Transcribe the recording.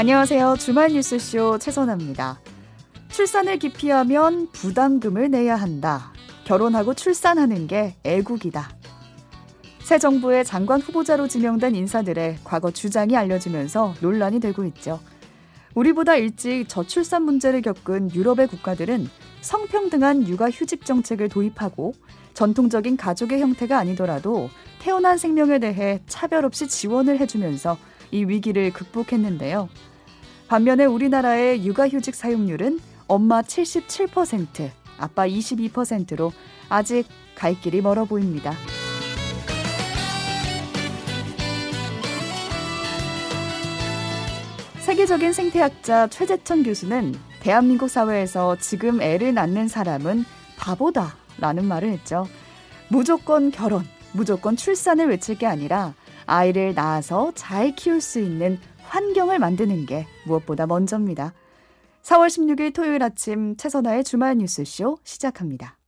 안녕하세요. 주말 뉴스쇼 최선아입니다. 출산을 기피하면 부담금을 내야 한다. 결혼하고 출산하는 게 애국이다. 새 정부의 장관 후보자로 지명된 인사들의 과거 주장이 알려지면서 논란이 되고 있죠. 우리보다 일찍 저출산 문제를 겪은 유럽의 국가들은 성평등한 육아 휴직 정책을 도입하고 전통적인 가족의 형태가 아니더라도 태어난 생명에 대해 차별 없이 지원을 해주면서 이 위기를 극복했는데요. 반면에 우리나라의 육아휴직 사용률은 엄마 77%, 아빠 22%로 아직 갈 길이 멀어 보입니다. 세계적인 생태학자 최재천 교수는 대한민국 사회에서 지금 애를 낳는 사람은 바보다 라는 말을 했죠. 무조건 결혼, 무조건 출산을 외칠 게 아니라 아이를 낳아서 잘 키울 수 있는 환경을 만드는 게 무엇보다 먼저입니다. 4월 16일 토요일 아침 최선화의 주말 뉴스쇼 시작합니다.